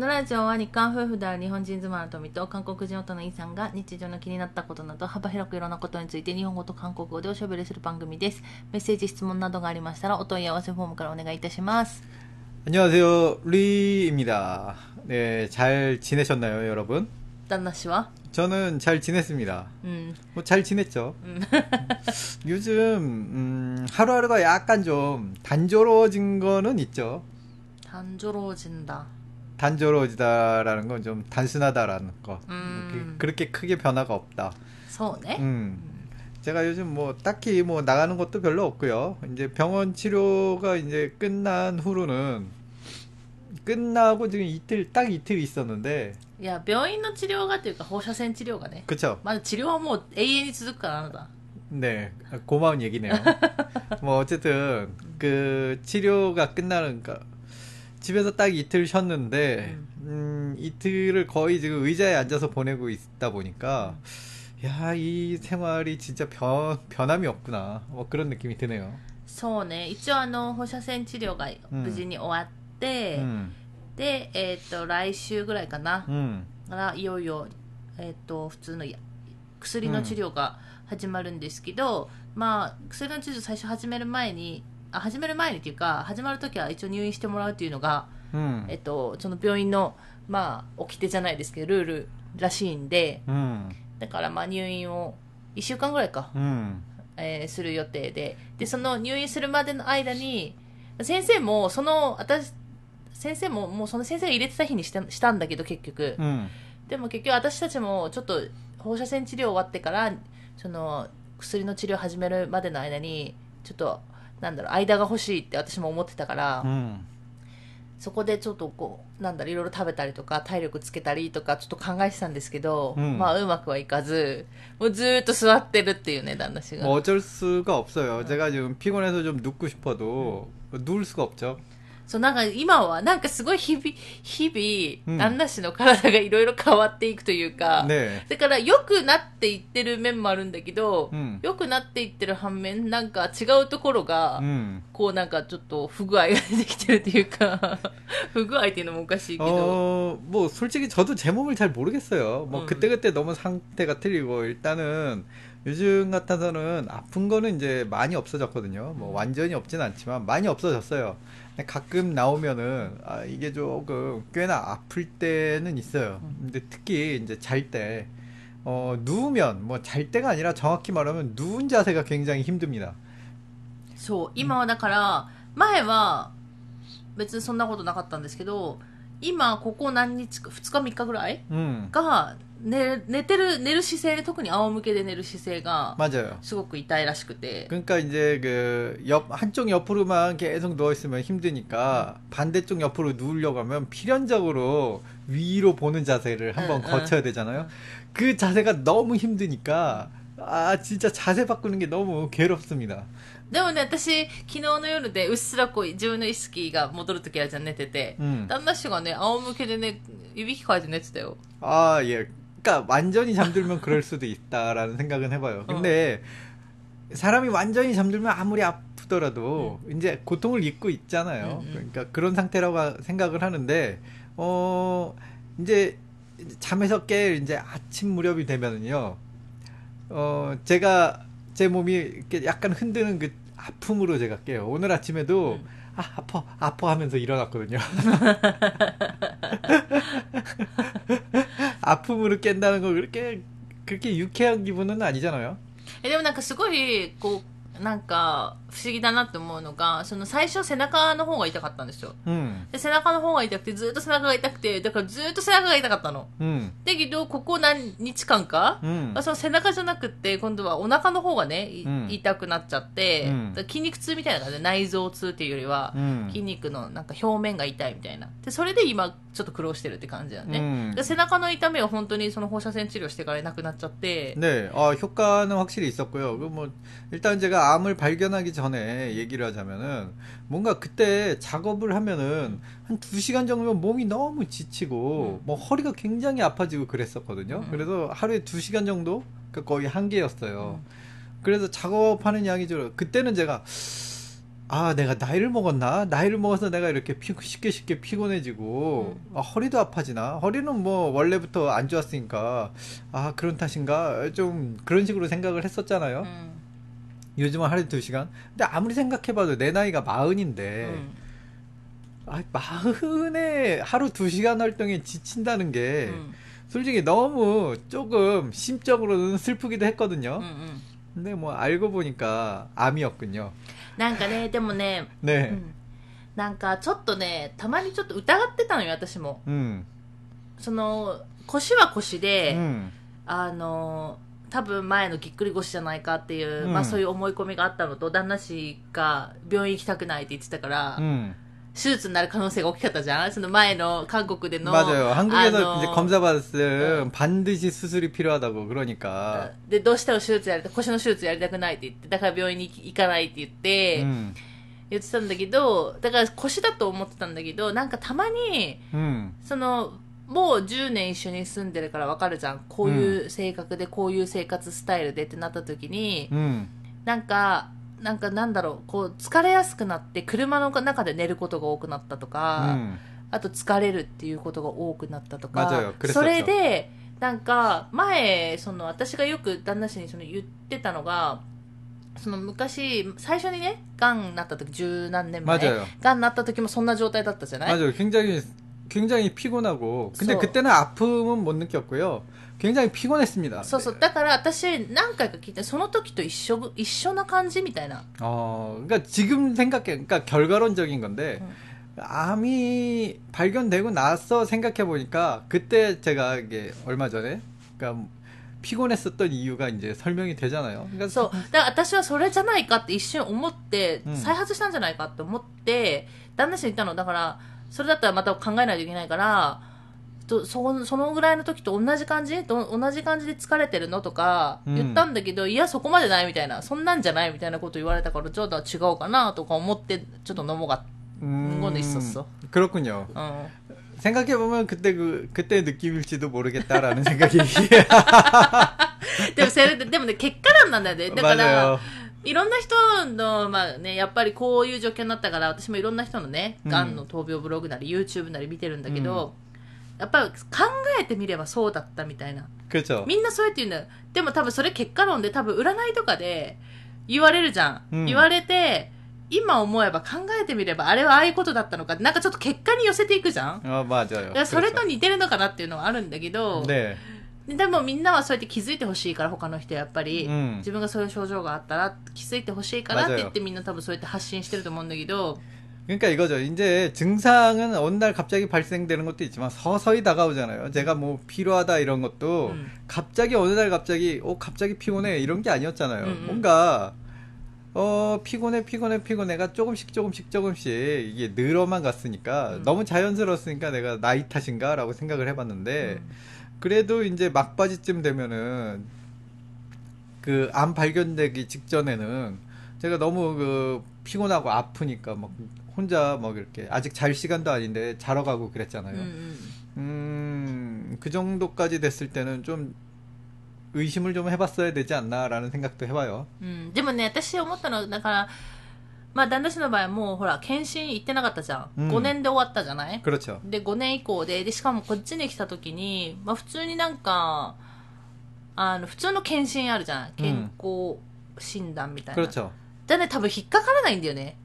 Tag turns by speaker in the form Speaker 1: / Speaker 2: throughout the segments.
Speaker 1: のラジオは日韓夫婦である日本人妻の富と韓国人夫のイさんが日常の気になったことなど幅広くいろんなことについて日本語と韓国語でおしゃべりする番組です。メッセージ、質問などがありましたらお問い合わせフォームからお願いいたします。
Speaker 2: 안녕하세요. 리입니다. 네, 잘 지내셨나요, 여러분?
Speaker 1: 旦那氏は
Speaker 2: 저는 잘 지냈습니다.
Speaker 1: うん。
Speaker 2: 뭐 잘 지냈죠. 요즘 음, 하루하루가 약간 좀 단조로워진 거는 있죠.
Speaker 1: 誕生老人だ。
Speaker 2: 단조로워지다라는 건 좀 단순하다라는 거.
Speaker 1: 음.
Speaker 2: 그- 그렇게 크게 변화가 없다.
Speaker 1: そうね。
Speaker 2: 음. 제가 요즘 뭐 딱히 뭐 나가는 것도 별로 없고요. 이제 병원 치료가 이제 끝난 후로는 끝나고 지금 이틀 딱 이틀 있었는데
Speaker 1: いや、病院の治療がっていうか放射線治療がね。
Speaker 2: 그쵸?
Speaker 1: まだ治療はもう永遠に続くからあなた。
Speaker 2: 네 고마운 얘기네요. 뭐 어쨌든 그 치료가 끝나는 까 집에서 딱 이틀 쉬었는데 음, 이틀을 거의 지금 의자에 앉아서 보내고 있다 보니까 야 이 생활이 진짜 변 변함이 없구나 뭐 그런 느낌이 드네요.
Speaker 1: そうね。一応あの、放射線治療が無事に終わって、
Speaker 2: 음,
Speaker 1: で、えっ、と、来週ぐらいかな。
Speaker 2: 음,
Speaker 1: からいよいよ、えっと普通のや薬の治療が始まるんですけど、まあ薬の治療最初始める前にあ 始める前にっていうか始まる時は一応入院してもらうっていうのが、
Speaker 2: うん、
Speaker 1: えっと、その病院の、まあ、掟じゃないですけどルールらしいんで、
Speaker 2: うん、
Speaker 1: だからまあ入院を1週間ぐらいか、
Speaker 2: うん、
Speaker 1: えー、する予定で。でその入院するまでの間に先生もその私先生ももうその先生が入れてた日にしたしたんだけど結局、
Speaker 2: うん、
Speaker 1: でも結局私たちもちょっと放射線治療終わってからその薬の治療始めるまでの間にちょっとなんだろう間が欲しいって私も思ってたから、
Speaker 2: 음.
Speaker 1: そこでちょっとこうなんだろういろいろ食べたりとか体力つけたりとかちょっと考えてたんですけど、
Speaker 2: うん
Speaker 1: まあうまくはいかずもうずーっと座ってるっていうね旦那氏が、
Speaker 2: 뭐 어쩔 수가 없어요. 제가 지금 피곤해서 좀 눕고 싶어도 누울 수가 없죠.
Speaker 1: そうなんか今はなんかすごい日々日
Speaker 2: うん
Speaker 1: 々旦那氏の体がいろいろ変わっていくというか、
Speaker 2: 네.
Speaker 1: だから良くなっていってる面もあるんだけど、
Speaker 2: うん
Speaker 1: 良くなっていってる反面なんか違うところが、
Speaker 2: 음.
Speaker 1: こうなんかちょっと不具合が出てきてるっていうか不具合っていうのもおかしいけど、
Speaker 2: 어, 뭐 솔직히 저도 제 몸을 잘 모르겠어요. 뭐
Speaker 1: 음.
Speaker 2: 그때그때 너무 상태가 틀리고 일단은 요즘 같아서는 아픈 거는 이제 많이 없어졌거든요. 뭐 완전히 없진 않지만 많이 없어졌어요. 근데 가끔 나오면은 아, 이게 조금 꽤나 아플 때는 있어요. 근데 특히 이제 잘 때, 어, 누우면 뭐 잘 때가 아니라 정확히 말하면 누운 자세가 굉장히 힘듭니다.
Speaker 1: そう今はだから前は別にそんなことなかったんですけど今ここ何日か2日3日ぐらい
Speaker 2: 음,
Speaker 1: が 寝寝てる寝る姿勢で特に仰向けで寝る姿勢が
Speaker 2: 맞아요.
Speaker 1: すごく痛いらしくて
Speaker 2: 그러니까 이제 그 옆 한쪽 옆으로만 계속 누워 있으면 힘드니까 반대쪽 옆으로 누우려고 하면 필연적으로 위로 보는 자세를 한번
Speaker 1: 응,
Speaker 2: 거쳐야 되잖아요. 그 자세가 너무 힘드니까 아 진짜 자세 바꾸는 게 너무 괴롭습니다.
Speaker 1: でもね私昨日の夜でうっすらこう自分の意識が戻るときあるじゃん寝てて、
Speaker 2: 음.
Speaker 1: 旦那氏がね仰向けでねいびきかいて寝てたよ
Speaker 2: 아 예. 그러니까 완전히 잠들면 그럴 수도 있다라는 생각은 해봐요. 근데 사람이 완전히 잠들면 아무리 아프더라도 이제 고통을 잊고 있잖아요.
Speaker 1: 음, 음.
Speaker 2: 그러니까 그런 상태라고 생각을 하는데 어 이제 잠에서 깨 이제 아침 무렵이 되면은요. 어 제가 제 몸이 이렇게 약간 흔드는 그 아픔으로 제가 깨요. 오늘 아침에도
Speaker 1: 음.
Speaker 2: 아 아파 아파 하면서 일어났거든요. 아픔으로 깬다는 거 그렇게 그렇게 유쾌한 기분은 아니잖아요.
Speaker 1: えでもなんかすごいこうなんか 不思議だなって思うのがその最初背中の方が痛かったんですよ
Speaker 2: 음,
Speaker 1: で背中の方が痛くてずっと背中が痛くてだからずっと背中が痛かったの
Speaker 2: 음,
Speaker 1: だけどここ何日間か、
Speaker 2: 음,
Speaker 1: その背中じゃなくって今度はお腹の方がね、い
Speaker 2: うん
Speaker 1: 痛くなっちゃって、
Speaker 2: うん
Speaker 1: だから筋肉痛みたいな感じで内臓痛っていうよりは、
Speaker 2: 음,
Speaker 1: 筋肉のなんか表面が痛いみたいなでそれで今ちょっと苦労してるって感じだよね、
Speaker 2: 음.
Speaker 1: で背中の痛みは本当にその放射線治療してからなくなっちゃって、
Speaker 2: 네, 어, 효과는 확실히 있었고요. 그 뭐, 일단 제가 암을 발견하기 전 에 얘기를 하자면은, 뭔가 그때 작업을 하면은, 한 두 시간 정도면 몸이 너무 지치고, 뭐, 허리가 굉장히 아파지고 그랬었거든요.
Speaker 1: 음.
Speaker 2: 그래서 하루에 두 시간 정도? 그러니까 거의 한계였어요.
Speaker 1: 음.
Speaker 2: 그래서 작업하는 양이 좀, 그때는 제가, 아, 내가 나이를 먹었나? 나이를 먹어서 내가 이렇게 피, 쉽게 쉽게 피곤해지고,
Speaker 1: 음.
Speaker 2: 아, 허리도 아파지나? 허리는 뭐 원래부터 안 좋았으니까, 아, 그런 탓인가? 좀 그런 식으로 생각을 했었잖아요.
Speaker 1: 음.
Speaker 2: 요즘은 하루에 두 시간. 근데 아무리 생각해봐도 내 나이가 마흔인데,
Speaker 1: 음.
Speaker 2: 아, 마흔에 하루 두 시간 활동에 지친다는 게,
Speaker 1: 음.
Speaker 2: 솔직히 너무 조금 심적으로는 슬프기도 했거든요.
Speaker 1: うんうん。
Speaker 2: 근데 뭐 알고 보니까 암이었군요.
Speaker 1: なんかね、でもね、う
Speaker 2: 네.
Speaker 1: んなんかちょっとね、たまにちょっと疑ってたのよ、私も。
Speaker 2: 음.
Speaker 1: その、腰は腰で、
Speaker 2: 음.
Speaker 1: あの、 多分前のぎっくり腰じゃないかっていう、
Speaker 2: うん
Speaker 1: まあそういう思い込みがあったのと、旦那氏が病院行きたくないって言ってたから、
Speaker 2: 음.
Speaker 1: 手術になる可能性が大きかったじゃんその前の韓国での。
Speaker 2: 맞아요. 한국에서
Speaker 1: 아,
Speaker 2: 이제
Speaker 1: 너-
Speaker 2: 검사 받았을 때
Speaker 1: 응.
Speaker 2: 반드시 수술이 필요하다고 그러니까.
Speaker 1: で、どうしても手術やりたい、腰の手術やりたくないって言って、だから病院に行かないって言って、
Speaker 2: 음.
Speaker 1: 言ってたんだけど、だから腰だと思ってたんだけど、なんかたまに、
Speaker 2: 음.
Speaker 1: その、 もう10年一緒に住んでるからわかるじゃん。こういう性格で、こういう生活スタイルでってなった時に、
Speaker 2: 음.
Speaker 1: なんか、なんかなんだろう、こう疲れやすくなって車の中で寝ることが多くなったとか、
Speaker 2: 음.
Speaker 1: あと疲れるっていうことが多くなったとか
Speaker 2: 맞아요. 、 그랬었죠.
Speaker 1: それで、なんか前、その私がよく旦那氏にその言ってたのが、その昔、最初にね、癌になった時、十何年前、
Speaker 2: 맞아요.
Speaker 1: 癌になった時もそんな状態だったじゃない
Speaker 2: 맞아요. 굉장히 굉장히 피곤하고 근데
Speaker 1: 서-
Speaker 2: 그때는 아픔은 못 느꼈고요. 굉장히 피곤했습니다.
Speaker 1: そうそう。だから私何回か聞いて、その時と一緒、一緒な感じみたいな。
Speaker 2: 어, 그러니까 지금 생각해, 그러니까 결과론적인 건데, 암이 발견되고 나서 생각해 보니까, 그때 제가 이게 얼마 전에, 그러니까 피곤했었던 이유가 이제 설명이 되잖아요. 그러니까
Speaker 1: そう。だから私はそれじゃないかって一瞬思って
Speaker 2: う、ん
Speaker 1: 再発したんじゃないかって思って、旦那氏に言ったの。だから、 それだったらまた考えないといけないから、とそそのぐらいの時と同じ感じと同じ感じで疲れてるのとか
Speaker 2: うん
Speaker 1: 言ったんだけど、いや、そこまでないみたいな、そんなんじゃないみたいなこと言われたから、ちょっと違うかなとか思って、ちょっと넘어갔
Speaker 2: 음,
Speaker 1: 건 있었어.
Speaker 2: 그렇군요.
Speaker 1: うん。
Speaker 2: 생각해 보면 그때 그 그때 느낌일지도 모르겠다라는 생각이
Speaker 1: でもそれで、でもね、結果論なんだよね。だから、
Speaker 2: 맞아요.
Speaker 1: いろんな人の、まあね、やっぱりこういう状況になったから、私もいろんな人のね、が、
Speaker 2: うん。
Speaker 1: の闘病ブログなり、YouTube なり見てるんだけど、うん、やっぱり考えてみればそうだったみたいな。みんなそうやって言うんだよ。でも多分それ結果論で、多分占いとかで言われるじゃん。
Speaker 2: うん、
Speaker 1: 言われて、今思えば考えてみればあれはああいうことだったのか。なんかちょっと結果に寄せていくじゃん。
Speaker 2: あ、まあ、
Speaker 1: じゃあそれと似てるのかなっていうのはあるんだけど、
Speaker 2: ね、
Speaker 1: でもみんなはそうやって気づいてほしいから他の人やっぱり、
Speaker 2: うん
Speaker 1: 自分がそういう症状があったら気づいてほしいからって言ってみんな多分そうやって発信してると思うんだけど
Speaker 2: 그러니까 이거죠. 이제 증상은 어느 날 갑자기 발생되는 것도 있지만 서서히 다가오잖아요. 제가 뭐 필요하다 이런 것도
Speaker 1: 음.
Speaker 2: 갑자기 어느 날 갑자기 어 갑자기 피곤해 이런 게 아니었잖아요.
Speaker 1: 음, 음.
Speaker 2: 뭔가 어 피곤해 피곤해 피곤해가 조금씩 조금씩 조금씩 이게 늘어만 갔으니까
Speaker 1: 음.
Speaker 2: 너무 자연스러웠으니까 내가 나이 탓인가라고 생각을 해봤는데
Speaker 1: 음.
Speaker 2: 그래도 이제 막바지쯤 되면은 그 암 발견되기 직전에는 제가 너무 그 피곤하고 아프니까 막 혼자 막 이렇게 아직 잘 시간도 아닌데 자러 가고
Speaker 1: うん
Speaker 2: 그랬잖아요.
Speaker 1: うん
Speaker 2: 음, 그 정도까지 됐을 때는 좀 의심을 좀 해봤어야 되지 않나라는 생각도 해봐요.
Speaker 1: うんでもね私思ったのだから まあ旦那氏の場合はもうほら検診行ってなかったじゃん、
Speaker 2: うん
Speaker 1: 5年で終わったじゃない
Speaker 2: 그렇죠.
Speaker 1: で5年以降ででしかもこっちに来た時に、まあ、普通になんかあの普通の検診あるじゃん健康診断みたいな、
Speaker 2: 그렇죠.
Speaker 1: だね多分引っかからないんだよね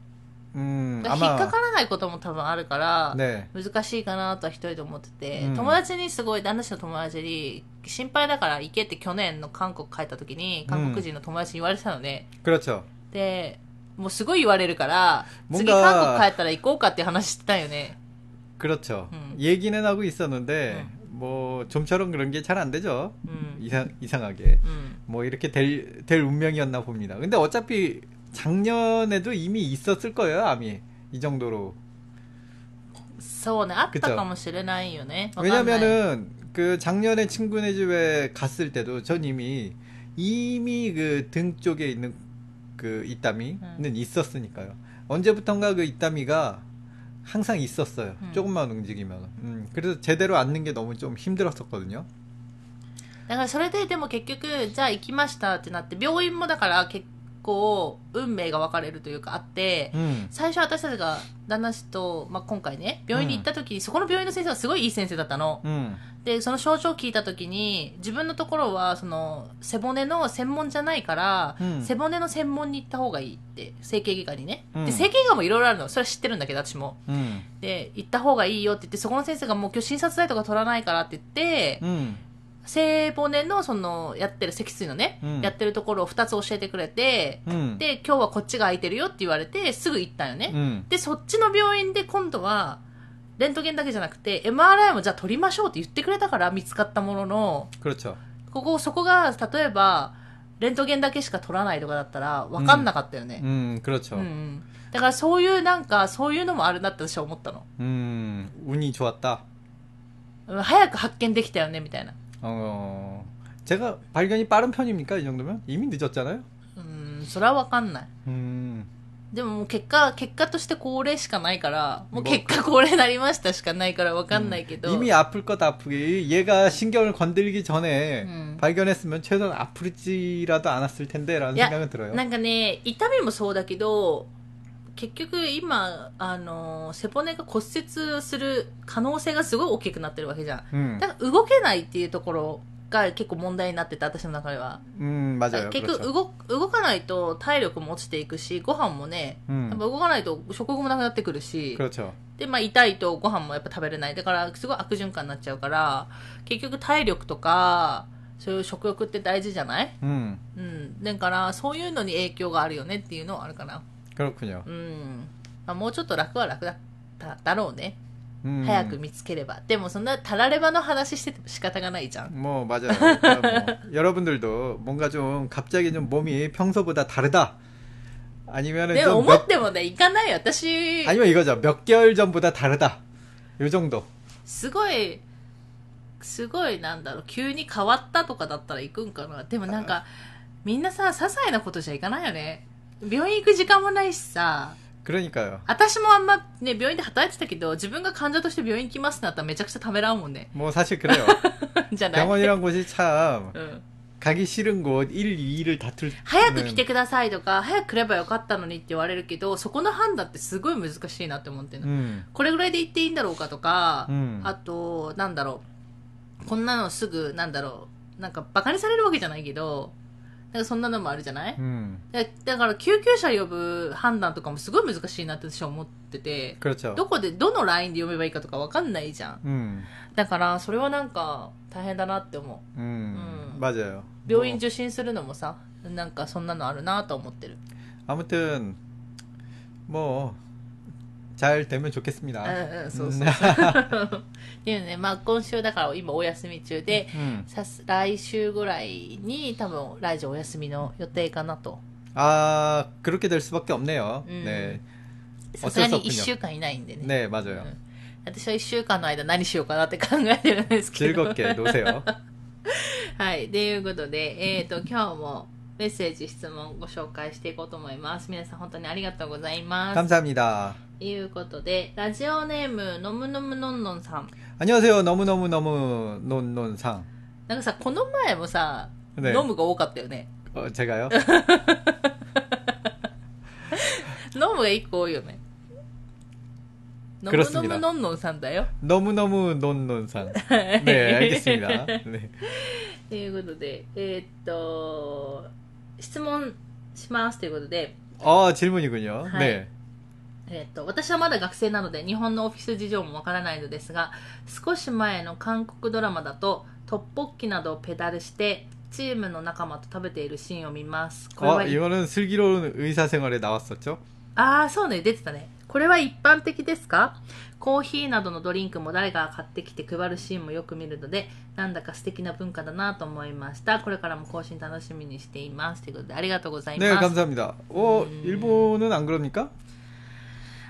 Speaker 2: 음,
Speaker 1: だから引っか
Speaker 2: 아마
Speaker 1: からないことも多分あるから、
Speaker 2: 네.
Speaker 1: 難しいかなとは一人で思ってて、
Speaker 2: うん
Speaker 1: 友達にすごい旦那氏の友達に心配だから行けって去年の韓国帰った時に韓国人の友達に言われてたのね、
Speaker 2: 그렇죠.
Speaker 1: で もうすごい言われるから
Speaker 2: 뭔가
Speaker 1: 次韓国帰ったら行こうかっていう話してたよね
Speaker 2: 그렇죠.
Speaker 1: 음.
Speaker 2: 얘기는 하고 있었는데 뭐 좀처럼 그런 게 잘 안 되죠.
Speaker 1: うん
Speaker 2: 이상 이상하게.
Speaker 1: うん
Speaker 2: 뭐 이렇게 될, 될 운명이었나 봅니다. 근데 어차피 작년에도 이미 있었을 거예요, 암이. 이 정도로.
Speaker 1: そうねあった
Speaker 2: 그쵸
Speaker 1: かもしれないよねわかんない
Speaker 2: 왜냐면은 그 작년에 친구네 집에 갔을 때도 전 이미 이미 그 등 쪽에 있는 그 이따미는
Speaker 1: 음.
Speaker 2: 있었으니까요. 언제부턴가 그 이따미가 항상 있었어요.
Speaker 1: 음.
Speaker 2: 조금만 움직이면. 음, 그래서 제대로 앉는 게 너무 좀 힘들었었거든요.
Speaker 1: だからそれででも結局じゃあ行きましたってなって病院もだから結 構運命が分かれるというかあって、
Speaker 2: うん、
Speaker 1: 最初私たちが旦那氏と、まあ、今回ね病院に行った時に、うん、そこの病院の先生はすごいいい先生だったの、
Speaker 2: うん、
Speaker 1: でその症状を聞いた時に自分のところはその背骨の専門じゃないから、背骨の専門に行った方がいいって整形外科にね、で整形外科もいろいろあるの。それは知ってるんだけど私も、で行った方がいいよって言ってそこの先生がもう今日診察代とか取らないからって言って、背骨のそのやってる脊椎のね、
Speaker 2: うん
Speaker 1: やってるところを2つ教えてくれて、
Speaker 2: 음.
Speaker 1: で今日はこっちが空いてるよって言われてすぐ行ったんよね、
Speaker 2: 음.
Speaker 1: でそっちの病院で今度はレントゲンだけじゃなくて MRI もじゃあ取りましょうって言ってくれたから見つかったものの
Speaker 2: 그렇죠.
Speaker 1: ここそこが例えばレントゲンだけしか取らないとかだったら分かんなかったよね、
Speaker 2: 음, 그렇죠.
Speaker 1: うんうんだからそういうなんかそういうのもあるなって私は思ったの
Speaker 2: 음, 운이 좋았다.
Speaker 1: うん早く発見できたよねみたいな
Speaker 2: 어, 제가 발견이 빠른 편입니까? 이 정도면? 이미 늦었잖아요?
Speaker 1: うんそれは分かんない
Speaker 2: 음,
Speaker 1: でももう結果結果として高齢しかないからもう
Speaker 2: もう
Speaker 1: 結果高齢になりましたしかないから分かんないけど、
Speaker 2: 이미 아플 것 아프게 얘가 신경을 건드리기 전에
Speaker 1: 음.
Speaker 2: 발견했으면 최소한 아프지라도 않았을 텐데라는
Speaker 1: いや
Speaker 2: 생각은 들어요.
Speaker 1: なんかね痛みもそうだけど 結局今あの背骨が骨折する可能性がすごい大きくなってるわけじゃん、
Speaker 2: うん、
Speaker 1: だから動けないっていうところが結構問題になってた私の中では、
Speaker 2: うん、まじ、
Speaker 1: 結局動動かないと体力も落ちていくしご飯もね、うん、やっぱ動かないと食後もなくなってくるし。で、まあ、痛いとご飯もやっぱ食べれない。だからすごい悪循環になっちゃうから結局体力とかそういう食欲って大事じゃない、
Speaker 2: うん、
Speaker 1: うん、だからそういうのに影響があるよねっていうのはあるかな。
Speaker 2: 그렇군요.
Speaker 1: うん、まあ、もうちょっと楽は楽だっただろうね、
Speaker 2: 음,
Speaker 1: 早く見つければでもそんなたらればの話してても仕方がないじゃん
Speaker 2: 뭐 맞아요. 그러니까 뭐 여러분들도 뭔가 좀 갑자기 좀 몸이 평소보다 다르다. 아니면은
Speaker 1: でも
Speaker 2: 좀
Speaker 1: 思
Speaker 2: 몇,
Speaker 1: ってもね行かないよ私
Speaker 2: 아니면 이거죠. 몇 개월 전보다 다르다. 요 정도.
Speaker 1: すごいすごいなんだろう急に変わったとかだったら行くんかなでもなんかみんなさ些細なことじゃ行かないよね 病院行く時間もないしさ
Speaker 2: 그러니까요.
Speaker 1: 私もあんまね病院で働いてたけど自分が患者として病院行きますってなったらめちゃくちゃためらうもんね
Speaker 2: 뭐 사실 그래요.
Speaker 1: じゃない
Speaker 2: 병원이란 곳이 참
Speaker 1: うん、
Speaker 2: 가기 싫은 곳 1, 2를 다툴
Speaker 1: 早く来てくださいとか早く来ればよかったのにって言われるけどそこの判断ってすごい難しいなって思ってるの、
Speaker 2: 음,
Speaker 1: これぐらいで行っていいんだろうかとか、
Speaker 2: うん
Speaker 1: あとなんだろうこんなのすぐなんだろうなんかバカにされるわけじゃないけど なんかそんなのもあるじゃない、
Speaker 2: 음,
Speaker 1: でだから救急車呼ぶ判断とかもすごい難しいなって私は思ってて
Speaker 2: 그렇죠.
Speaker 1: どこでどのラインで読めばいいかとかわかんないじゃん
Speaker 2: 음,
Speaker 1: だからそれはなんか大変だなって思う
Speaker 2: 음,
Speaker 1: 음.
Speaker 2: 맞아요.
Speaker 1: 病院
Speaker 2: 뭐,
Speaker 1: 受診するのもさなんかそんなのあるなと思ってる
Speaker 2: 아무튼 뭐 잘 되면
Speaker 1: うん
Speaker 2: 좋겠습니다.
Speaker 1: うんそうそうそうっていうねまあ今週だから今お休み中で
Speaker 2: 음.
Speaker 1: さす来週ぐらいに多分ラジオお休みの予定かなと
Speaker 2: 아 그렇게 될 수밖에 없네요.
Speaker 1: 음.
Speaker 2: 네,
Speaker 1: さすがに
Speaker 2: 어쩔 수
Speaker 1: 1週間いないんでね
Speaker 2: 네 맞아요.
Speaker 1: うん私は1週間の間何しようかなって考えてるんですけど
Speaker 2: 즐겁게 노세요.
Speaker 1: はいということで、えっと今日もメッセージ質問ご紹介していこうと思います皆さん本当にありがとうございます
Speaker 2: 감사합니다.
Speaker 1: ということでラジオネームのむのむのんのんさん
Speaker 2: 안녕하세요. 너무너무너무 논논상.
Speaker 1: なんかさこの前もさ、
Speaker 2: ね
Speaker 1: 飲むが多かったよね
Speaker 2: 어, 제가요?
Speaker 1: 飲むが1個多いよねのむ
Speaker 2: 그렇습니다
Speaker 1: のむのんのんさんだよ
Speaker 2: 너무너무 논논상. 네, 알겠습니다. 네.
Speaker 1: ということで、えーっと、質問しますということで、
Speaker 2: 어, 질문이군요.
Speaker 1: 하이.
Speaker 2: 네.
Speaker 1: えーっと、私はまだ学生なので日本のオフィス事情もわからないのですが、少し前の韓国ドラマだと、トッポッキなどをペダルして、チームの仲間と食べているシーンを見ます。これ
Speaker 2: 어,
Speaker 1: は、
Speaker 2: 이거는 슬기로운 의사생활에 나왔었죠?
Speaker 1: ああ、そうね、出てたね。これは一般的ですかコーヒーなどのドリンクも誰かが買ってきて配るシーンもよく見るので、なんだか素敵な文化だなと思いました。これからも更新楽しみにしています。ということで、ありがとうございます。
Speaker 2: 네, 감사합니다. 어,
Speaker 1: 음.
Speaker 2: 일본은 안 그럽니까?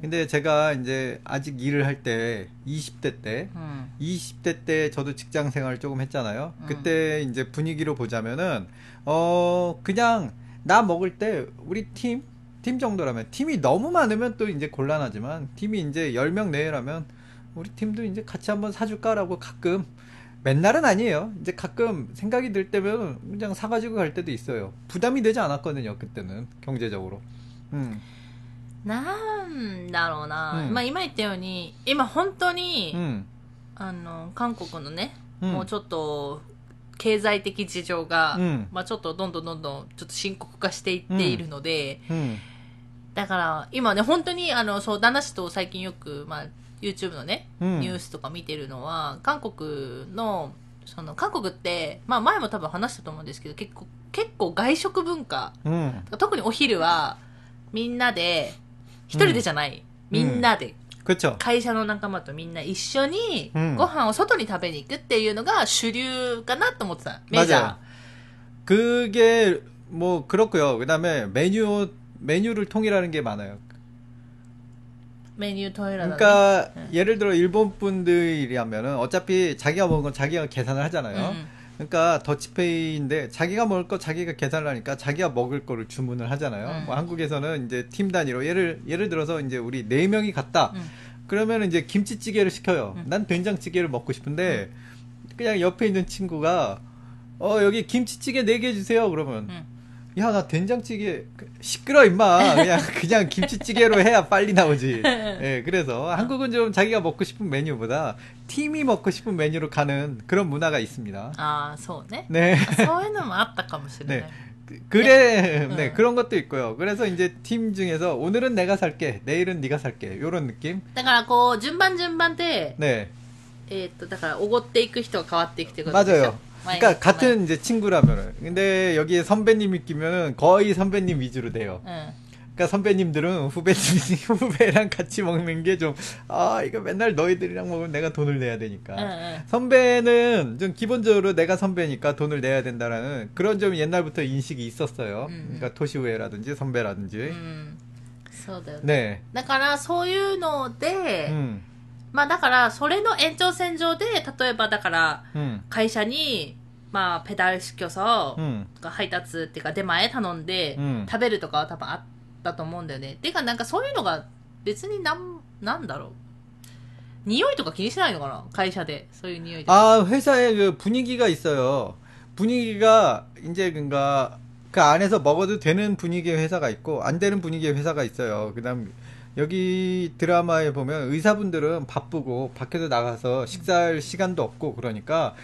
Speaker 2: 근데 제가 이제 아직 일을 할 때 20대 때
Speaker 1: 음.
Speaker 2: 20대 때 저도 직장 생활을 조금 했잖아요.
Speaker 1: 음.
Speaker 2: 그때 이제 분위기로 보자면은 어 그냥 나 먹을 때 우리 팀 팀 정도라면 팀이 너무 많으면 또 이제 곤란하지만 팀이 이제 10명 내외라면 우리 팀도 이제 같이 한번 사줄까라고 가끔 맨날은 아니에요. 이제 가끔 생각이 들 때면 그냥 사가지고 갈 때도 있어요. 부담이 되지 않았거든요. 그때는 경제적으로. 음,
Speaker 1: なんだろうな、
Speaker 2: うん。
Speaker 1: まあ今言ったように今本当に、
Speaker 2: うん。
Speaker 1: あの韓国のね、
Speaker 2: うん。
Speaker 1: もうちょっと経済的事情が、
Speaker 2: うん。
Speaker 1: まあちょっとどんどんどんどんちょっと深刻化していっているので、
Speaker 2: うん。
Speaker 1: だから今ね本当にあのそう旦那氏と最近よく、まあ、YouTube のね、ニュースとか見てるのは韓国のその韓国って、まあ、前も多分話したと思うんですけど結構結構外食文化
Speaker 2: うん。
Speaker 1: 特にお昼はみんなで一人でじゃない、みんなで
Speaker 2: 그렇죠.
Speaker 1: 会社の仲間とみんな一緒に
Speaker 2: うん
Speaker 1: ご飯を外に食べに行くっていうのが主流かなと思ってた。メジャー
Speaker 2: 맞아요. 。 그게 뭐 그렇고요. 그다음에 메뉴 메뉴를 통일하는 게 많아요.
Speaker 1: メニュートイレだね。
Speaker 2: 그러니까
Speaker 1: 네.
Speaker 2: 예를 들어 일본 분들이라면은 어차피 자기가 먹은 건 자기가 계산을 하잖아요.
Speaker 1: 음.
Speaker 2: 그러니까 더치페이인데 자기가 먹을 거 자기가 계산을 하니까 자기가 먹을 거를 주문을 하잖아요.
Speaker 1: 음.
Speaker 2: 뭐 한국에서는 이제 팀 단위로 예를 예를 들어서 이제 우리 네 명이 갔다.
Speaker 1: 음.
Speaker 2: 그러면 이제 김치찌개를 시켜요.
Speaker 1: 음.
Speaker 2: 난 된장찌개를 먹고 싶은데 그냥 옆에 있는 친구가 어 여기 김치찌개 네 개 주세요. 그러면
Speaker 1: 음.
Speaker 2: 야 나 된장찌개 시끄러 임마 그냥 그냥 김치찌개로 해야 빨리 나오지. 예, 그래서 한국은 좀 자기가 먹고 싶은 메뉴보다 팀이 먹고 싶은 메뉴로 가는 그런 문화가 있습니다.
Speaker 1: ああ、そうね。
Speaker 2: 네.
Speaker 1: そういうのもあったかもしれない。
Speaker 2: 네. 그- 그래,
Speaker 1: 네.
Speaker 2: 네,
Speaker 1: 응.
Speaker 2: 그런 것도 있고요. 그래서 이제 팀 중에서 오늘은 내가 살게, 내일은 네가 살게, 요런 느낌?
Speaker 1: だからこう、順番順番で、
Speaker 2: 네,
Speaker 1: えーっと、だからおごっていく人が変わっていくってことでしょ
Speaker 2: 맞아요.
Speaker 1: 毎日
Speaker 2: 그러니까 같은 이제 친구라면은, 근데 여기에 선배님이 끼면은 거의 선배님 위주로 돼요.
Speaker 1: うん。
Speaker 2: 그러니까 선배님들은 후배님, 후배랑 같이 먹는 게 좀, 아, 이거 맨날 너희들이랑 먹으면 내가 돈을 내야 되니까.
Speaker 1: うんうん。
Speaker 2: 선배는 좀 기본적으로 내가 선배니까 돈을 내야 된다라는 그런 좀 옛날부터 인식이 있었어요.
Speaker 1: 음.
Speaker 2: 그러니까 토시우에라든지 선배라든지.
Speaker 1: うん。そうだよね。
Speaker 2: 네.
Speaker 1: だからそういうので、
Speaker 2: 음,
Speaker 1: まあだからそれの延長線上で、例えばだから
Speaker 2: 음,
Speaker 1: 会社に、まあペダル시켜서
Speaker 2: 음,
Speaker 1: 配達っていうか出前頼んで
Speaker 2: うん
Speaker 1: 食べるとかは多分あったと思うんだよね。てかなんかそういうのが別になん、なんだろう。匂いとか気にしないのかな会社で。そういう匂いとか。
Speaker 2: 아, 회사에 그 분위기가 있어요. 분위기가 이제 그니까 그 안에서 먹어도 되는 분위기의 회사가 있고 안 되는 분위기의 회사가 있어요. 그다음 여기 드라마에 보면 의사분들은 바쁘고 밖에도 나가서 식사할 시간도 없고 그러니까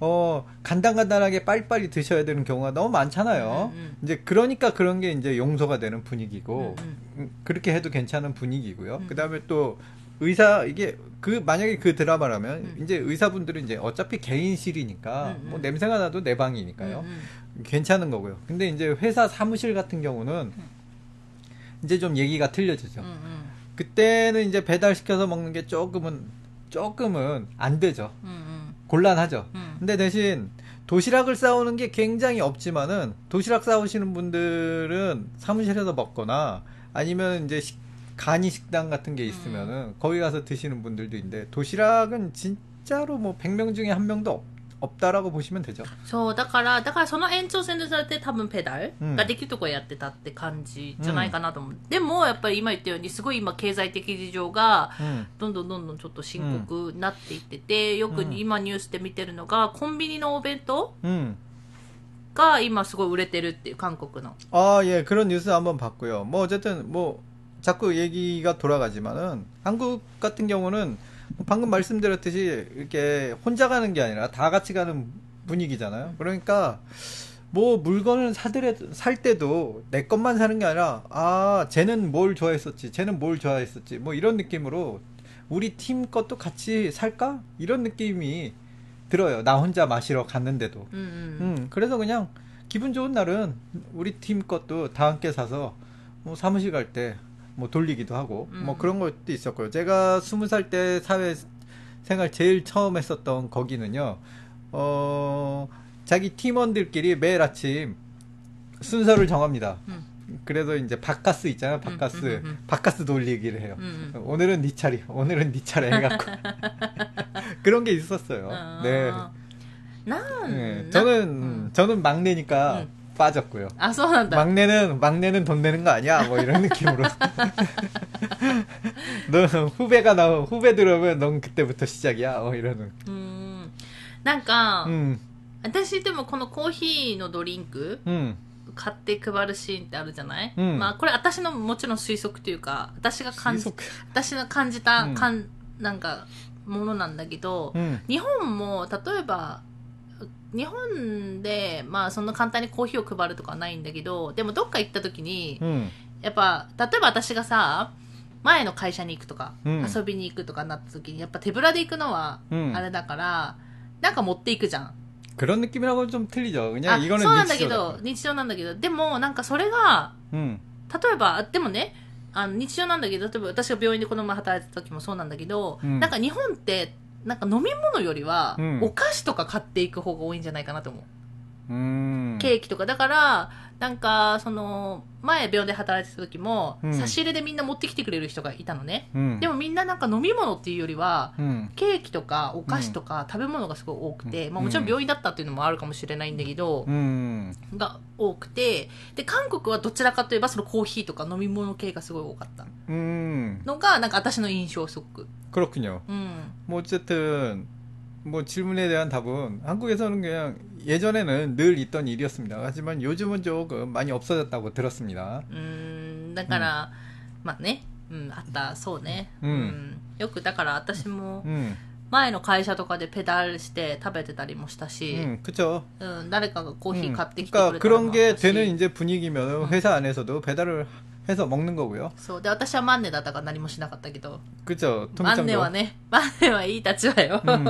Speaker 2: 어, 간단간단하게 빨리빨리 드셔야 되는 경우가 너무 많잖아요.
Speaker 1: 음, 음. 음.
Speaker 2: 이제 그러니까 그런 게 이제 용서가 되는 분위기고,
Speaker 1: 음,
Speaker 2: 음. 음 그렇게 해도 괜찮은 분위기고요. 그 다음에 또 의사, 이게 그, 만약에 그 드라마라면, 이제 의사분들은 이제 어차피 개인실이니까, 뭐 냄새가 나도 내 방이니까요. 괜찮은 거고요. 근데 이제 회사 사무실 같은 경우는 이제 좀 얘기가 틀려지죠.
Speaker 1: 음, 음.
Speaker 2: 그때는 이제 배달시켜서 먹는 게 조금은, 조금은 안 되죠.
Speaker 1: 음, 음.
Speaker 2: 곤란하죠.
Speaker 1: 음.
Speaker 2: 근데 대신 도시락을 싸오는 게 굉장히 없지만은 도시락 싸오시는 분들은 사무실에서 먹거나 아니면 이제 식, 간이 식당 같은 게 있으면은 거기 가서 드시는 분들도 있는데 도시락은 진짜로 뭐 100명 중에 한 명도 없, 없다라고 보시면 되죠.
Speaker 1: そう、だから、だからその延長線でされて多分ペダル
Speaker 2: うん
Speaker 1: ができるとこやってたって感じじゃないかなと思う。でも、やっぱり今言ったように、すごい今経済的事情が、
Speaker 2: 음.
Speaker 1: どんどんどんどんちょっと深刻になっていってて、よく
Speaker 2: うん
Speaker 1: 今ニュースで見てるのが、コンビニのお弁当
Speaker 2: 음.
Speaker 1: が今すごい売れてるっていう、韓国の。
Speaker 2: 아, 예, 그런 뉴스 한번 봤고요. 뭐, 어쨌든, 뭐, 자꾸 얘기가 돌아가지만은, 한국 같은 경우는, 방금 말씀드렸듯이 이렇게 혼자 가는 게 아니라 다 같이 가는 분위기잖아요. 그러니까 뭐 물건을 사들에 살 때도 내 것만 사는 게 아니라 아 쟤는 뭘 좋아했었지 쟤는 뭘 좋아했었지 뭐 이런 느낌으로 우리 팀 것도 같이 살까 이런 느낌이 들어요 나 혼자 마시러 갔는데도
Speaker 1: 음, 음.
Speaker 2: 음 그래서 그냥 기분 좋은 날은 우리 팀 것도 다 함께 사서 뭐 사무실 갈 때 뭐 돌리기도 하고
Speaker 1: 음.
Speaker 2: 뭐 그런 것도 있었고요. 제가 스무 살 때 사회 생활 제일 처음 했었던 거기는요. 어, 자기 팀원들끼리 매일 아침 순서를 정합니다.
Speaker 1: 음.
Speaker 2: 그래도 이제 바카스 있잖아요. 바카스.
Speaker 1: 음, 음, 음.
Speaker 2: 바카스 돌리기를 해요.
Speaker 1: 음, 음.
Speaker 2: 오늘은 네 차례. 오늘은 네 차례 해 갖고. 그런 게 있었어요.
Speaker 1: 어.
Speaker 2: 네.
Speaker 1: 난
Speaker 2: 네.
Speaker 1: 나-
Speaker 2: 저는,
Speaker 1: 음.
Speaker 2: 저는 막내니까
Speaker 1: 음.
Speaker 2: 빠졌고요.
Speaker 1: 아,そうなんだ。
Speaker 2: 막내는, 막내는 돈 내는 거 아니야? 뭐 이런 느낌으로. 너 후배가 나오, 후배 들어오면 넌 그때부터 시작이야? 어, 이러는.
Speaker 1: うん。なんか、
Speaker 2: 음,
Speaker 1: 私でもこのコーヒーのドリンク
Speaker 2: 음,
Speaker 1: 買って配るシーンってあるじゃない、
Speaker 2: うん
Speaker 1: まあこれ私のもちろん推測というか、私が感じ、
Speaker 2: 계속.
Speaker 1: 私が感じた、
Speaker 2: うん
Speaker 1: かんなんか、ものなんだけど、
Speaker 2: 음,
Speaker 1: 日本も例えば、 日本で、まあそんな簡単にコーヒーを配るとかはないんだけど、でもどっか行った時に、
Speaker 2: 음,
Speaker 1: やっぱ、例えば私がさ、前の会社に行くとか、
Speaker 2: うん
Speaker 1: 遊びに行くとかなった時に、やっぱ手ぶらで行くのは、
Speaker 2: うん
Speaker 1: あれだから、なんか持っていくじゃん。
Speaker 2: 그런 느낌이라고는 좀 틀리죠.
Speaker 1: あ
Speaker 2: 그냥
Speaker 1: そう
Speaker 2: 이거는
Speaker 1: なんだけど
Speaker 2: 일시적이다.
Speaker 1: 日常なんだけどでもなんかそれが
Speaker 2: 음,
Speaker 1: 例えばでもねあの日常なんだけど例えば私が病院でこの前働いてた時もそうなんだけど、
Speaker 2: うん
Speaker 1: なんか日本って なんか飲み物よりは、
Speaker 2: うん
Speaker 1: お菓子とか買っていく方が多いんじゃないかなと思う、
Speaker 2: 음.
Speaker 1: ケーキとかだからなんかその前病院で働いてた時も、
Speaker 2: うん
Speaker 1: 差し入れでみんな持ってきてくれる人がいたのね、
Speaker 2: 음.
Speaker 1: でもみんななんか飲み物っていうよりは
Speaker 2: 음.
Speaker 1: ケーキとかお菓子とか食べ物がすごい多くて、
Speaker 2: うん
Speaker 1: まあ、もちろん病院だったっていうのもあるかもしれないんだけど、
Speaker 2: 음.
Speaker 1: が多くてで韓国はどちらかといえばそのコーヒーとか飲み物系がすごい多かった
Speaker 2: 음.
Speaker 1: のがなんか私の印象すごく
Speaker 2: 그렇군요.
Speaker 1: うん
Speaker 2: 뭐 어쨌든 뭐 질문에 대한 답은 한국에서는 그냥 예전에는 늘 있던 일이었습니다. 하지만 요즘은 조금 많이 없어졌다고 들었습니다.
Speaker 1: 음, だから, 음. まあね, 음, 아따, そうね.
Speaker 2: 음. 음,
Speaker 1: よくだから私も
Speaker 2: 음. 前の会社とかでペダルして食べてたりもしたし、うん、그쵸うん、誰かがコーヒー買ってきてくれたりもしたし。그러니까그런게되는이제분위기면회사안에서도배달을 해서 먹는 거고요.
Speaker 1: そうで私はマンネだったから何もしなかったけど
Speaker 2: 그죠.
Speaker 1: マンネ
Speaker 2: 통장도.
Speaker 1: はねマンネはいい立場よ、
Speaker 2: 음.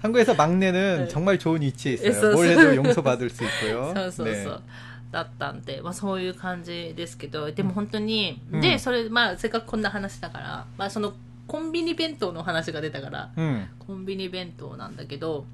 Speaker 2: 한국에서 막내는
Speaker 1: 네.
Speaker 2: 정말 좋은 위치에 있어요.
Speaker 1: 있었어요.
Speaker 2: 뭘 해도 용서받을 수 있고요.
Speaker 1: そうそうそう、
Speaker 2: 네.
Speaker 1: だったんで、まあ、そういう感じですけどでも本当に、
Speaker 2: うん
Speaker 1: でそれまあせっかくこんな話だから、まあ、そのコンビニ弁当の話が出たから
Speaker 2: 음.
Speaker 1: コンビニ弁当なんだけど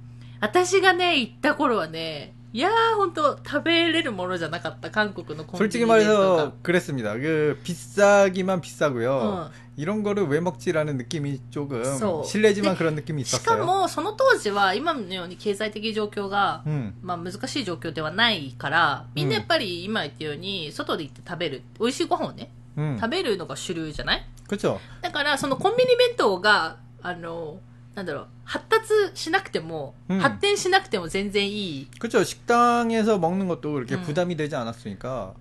Speaker 1: 私がね行った頃はね いやー本当食べれるものじゃなかった韓国のコンビ
Speaker 2: 솔직히
Speaker 1: ニ弁当が
Speaker 2: 말해서 그랬습니다. 그 비싸기만 비싸고요.
Speaker 1: 어.
Speaker 2: 이런 거를 왜 먹지라는 느낌이 조금
Speaker 1: 소.
Speaker 2: 실례지만
Speaker 1: 네.
Speaker 2: 그런 느낌이
Speaker 1: しか
Speaker 2: 있었어요.
Speaker 1: もその当時は今のように経済的状況が、
Speaker 2: 음.
Speaker 1: まあ、難しい状況ではないからみんなやっぱり今言ったように外で行って食べる美味しいご飯をね
Speaker 2: 음.
Speaker 1: 食べるのが主流じゃない
Speaker 2: 그렇죠.
Speaker 1: だから、そのコンビニ弁当が、あの、 なんだろう、発達しなくても、
Speaker 2: うん
Speaker 1: 発展しなくても全然いい。
Speaker 2: 그렇죠. 식당에서 먹는 것도 그렇게
Speaker 1: 음.
Speaker 2: 부담이 되지 않았으니까.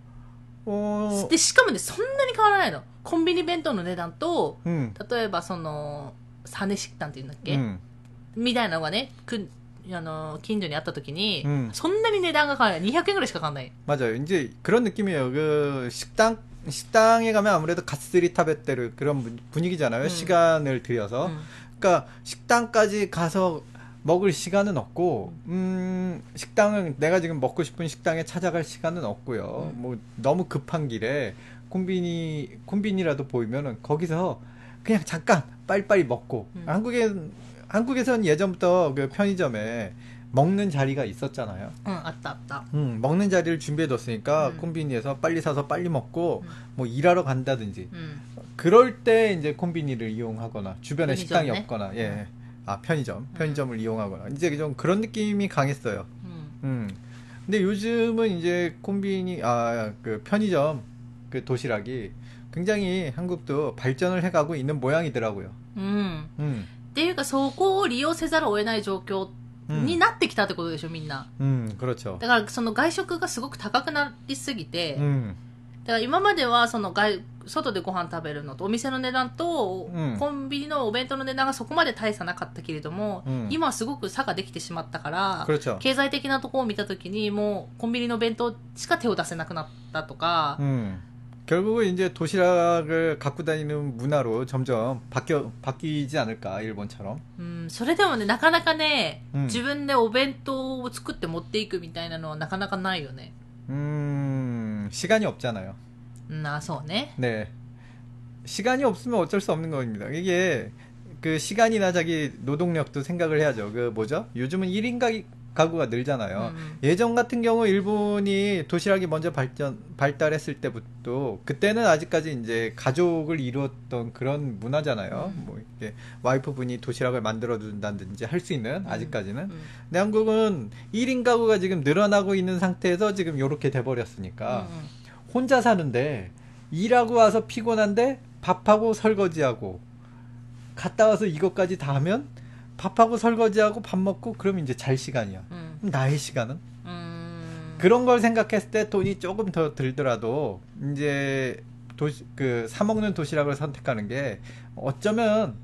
Speaker 2: 어.
Speaker 1: で、しかもね、そんなに変わらないの。コンビニ弁当の値段と、
Speaker 2: 음.
Speaker 1: 例えばその、サネ食堂っていうんだっけ、
Speaker 2: 음.
Speaker 1: みたいなのがね、くあの、近所にあった時に、
Speaker 2: うん
Speaker 1: そんなに値段が変わらない。200円ぐらいしか変わらない。
Speaker 2: 맞아요. 이제 그런 느낌이에요. 그 식당 식당에 가면 아무래도 가스리 타베테르 그런 분- 분위기잖아요.
Speaker 1: 음.
Speaker 2: 시간을 들여서.
Speaker 1: うん。
Speaker 2: 그러니까 식당까지 가서 먹을 시간은 없고 음. 음 식당은 내가 지금 먹고 싶은 식당에 찾아갈 시간은 없고요.
Speaker 1: 음.
Speaker 2: 뭐 너무 급한 길에 콤비니 콤비니라도 보이면은 거기서 그냥 잠깐 빨리빨리 먹고
Speaker 1: 음.
Speaker 2: 한국에 한국에선 예전부터 그 편의점에 먹는 자리가 있었잖아요.
Speaker 1: 응, 아따 아따.
Speaker 2: 음, 먹는 자리를 준비해 뒀으니까
Speaker 1: 음.
Speaker 2: 콤비니에서 빨리 사서 빨리 먹고
Speaker 1: 음.
Speaker 2: 뭐 일하러 간다든지.
Speaker 1: 음.
Speaker 2: 그럴 때 이제 콤비니를 이용하거나 주변에
Speaker 1: 편의점,
Speaker 2: 식당이
Speaker 1: 네?
Speaker 2: 없거나 예. 아 편의점 편의점을 이용하거나 이제 좀 그런 느낌이 강했어요.
Speaker 1: うん。
Speaker 2: 음. 근데 요즘은 이제 콤비니 아 그 편의점 그 도시락이 굉장히 한국도 발전을 해가고 있는 모양이더라고요.
Speaker 1: うん。
Speaker 2: 음.
Speaker 1: っていうか、そこを利用せざるを得ない状況
Speaker 2: 음.
Speaker 1: になってきたってことでしょ、みんな。
Speaker 2: 음, 그렇죠.
Speaker 1: だからその外食がすごく高くなりすぎて、
Speaker 2: 음.
Speaker 1: だから今まではその外 外でご飯食べるのとお店の値段と、
Speaker 2: うん
Speaker 1: コンビニのお弁当の値段がそこまで大差なかったけれども、
Speaker 2: うん
Speaker 1: 今はすごく差ができてしまったから、
Speaker 2: 그렇죠.
Speaker 1: 経済的なところを見たときにもうコンビニの弁当しか手を出せなくなったとか、
Speaker 2: 음. 결국은 이제 도시락을 갖고 다니는 문화로 점점 바뀌어 바뀌지 않을까 일본처럼.
Speaker 1: うん、それでもね、なかなかね、
Speaker 2: うん
Speaker 1: 自分でお弁当を作って持っていくみたいなのはなかなかないよね。
Speaker 2: 음, 시간이 없잖아요.
Speaker 1: 나서네.
Speaker 2: 네. 시간이 없으면 어쩔 수 없는 겁니다. 이게 그 시간이나 자기 노동력도 생각을 해야죠. 그 뭐죠? 요즘은 1인 가, 가구가 늘잖아요.
Speaker 1: 음.
Speaker 2: 예전 같은 경우 일본이 도시락이 먼저 발전 발달했을 때부터 그때는 아직까지 이제 가족을 이루었던 그런 문화잖아요.
Speaker 1: 음.
Speaker 2: 뭐 이렇게 와이프분이 도시락을 만들어 준다든지 할 수 있는 음. 아직까지는.
Speaker 1: 음.
Speaker 2: 근데 한국은 1인 가구가 지금 늘어나고 있는 상태에서 지금 요렇게 돼 버렸으니까.
Speaker 1: 음.
Speaker 2: 혼자 사는데 일하고 와서 피곤한데 밥하고 설거지하고 갔다 와서 이것까지 다 하면 밥하고 설거지하고 밥 먹고 그럼 이제 잘 시간이야.
Speaker 1: 음.
Speaker 2: 그럼 나의 시간은?
Speaker 1: 음.
Speaker 2: 그런 걸 생각했을 때 돈이 조금 더 들더라도 이제 도시 그 사 먹는 도시락을 선택하는 게 어쩌면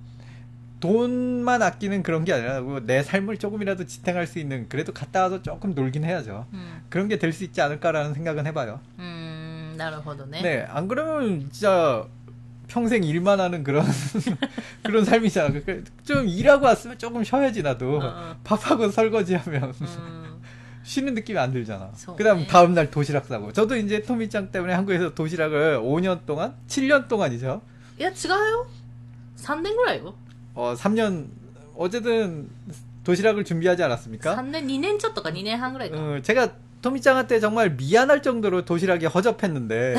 Speaker 2: 돈만 아끼는 그런 게 아니라 뭐내 삶을 조금이라도 지탱할 수 있는 그래도 갔다 와서 조금 놀긴 해야죠.
Speaker 1: 음.
Speaker 2: 그런 게 될 수 있지 않을까라는 생각은 해봐요.
Speaker 1: 음. なるほどね。
Speaker 2: 네, 안 그러면 진짜 평생 일만 하는 그런 그런 삶이잖아. 그- 좀 일하고 왔으면 조금 쉬어야지 나도.
Speaker 1: 어, 어.
Speaker 2: 밥하고 설거지하면
Speaker 1: 음.
Speaker 2: 쉬는 느낌이 안 들잖아.
Speaker 1: そうね
Speaker 2: 그다음 다음 날 도시락 싸고. 저도 이제 토미짱 때문에 한국에서 도시락을 5년 동안, 7년 동안이죠.
Speaker 1: いや、違うよ。3年ぐらいよ。
Speaker 2: 어, 3년 어쨌든 도시락을 준비하지 않았습니까?
Speaker 1: 3年、2年ちょっとか2年半ぐらいか。
Speaker 2: 어, 제가 토미짱한테 정말 미안할 정도로 도시락이 허접했는데